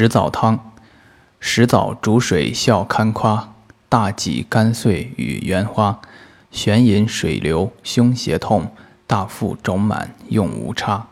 石枣汤，石枣煮水笑堪夸，大戟干碎与圆花，悬饮水流胸胁痛，大腹肿满用无差。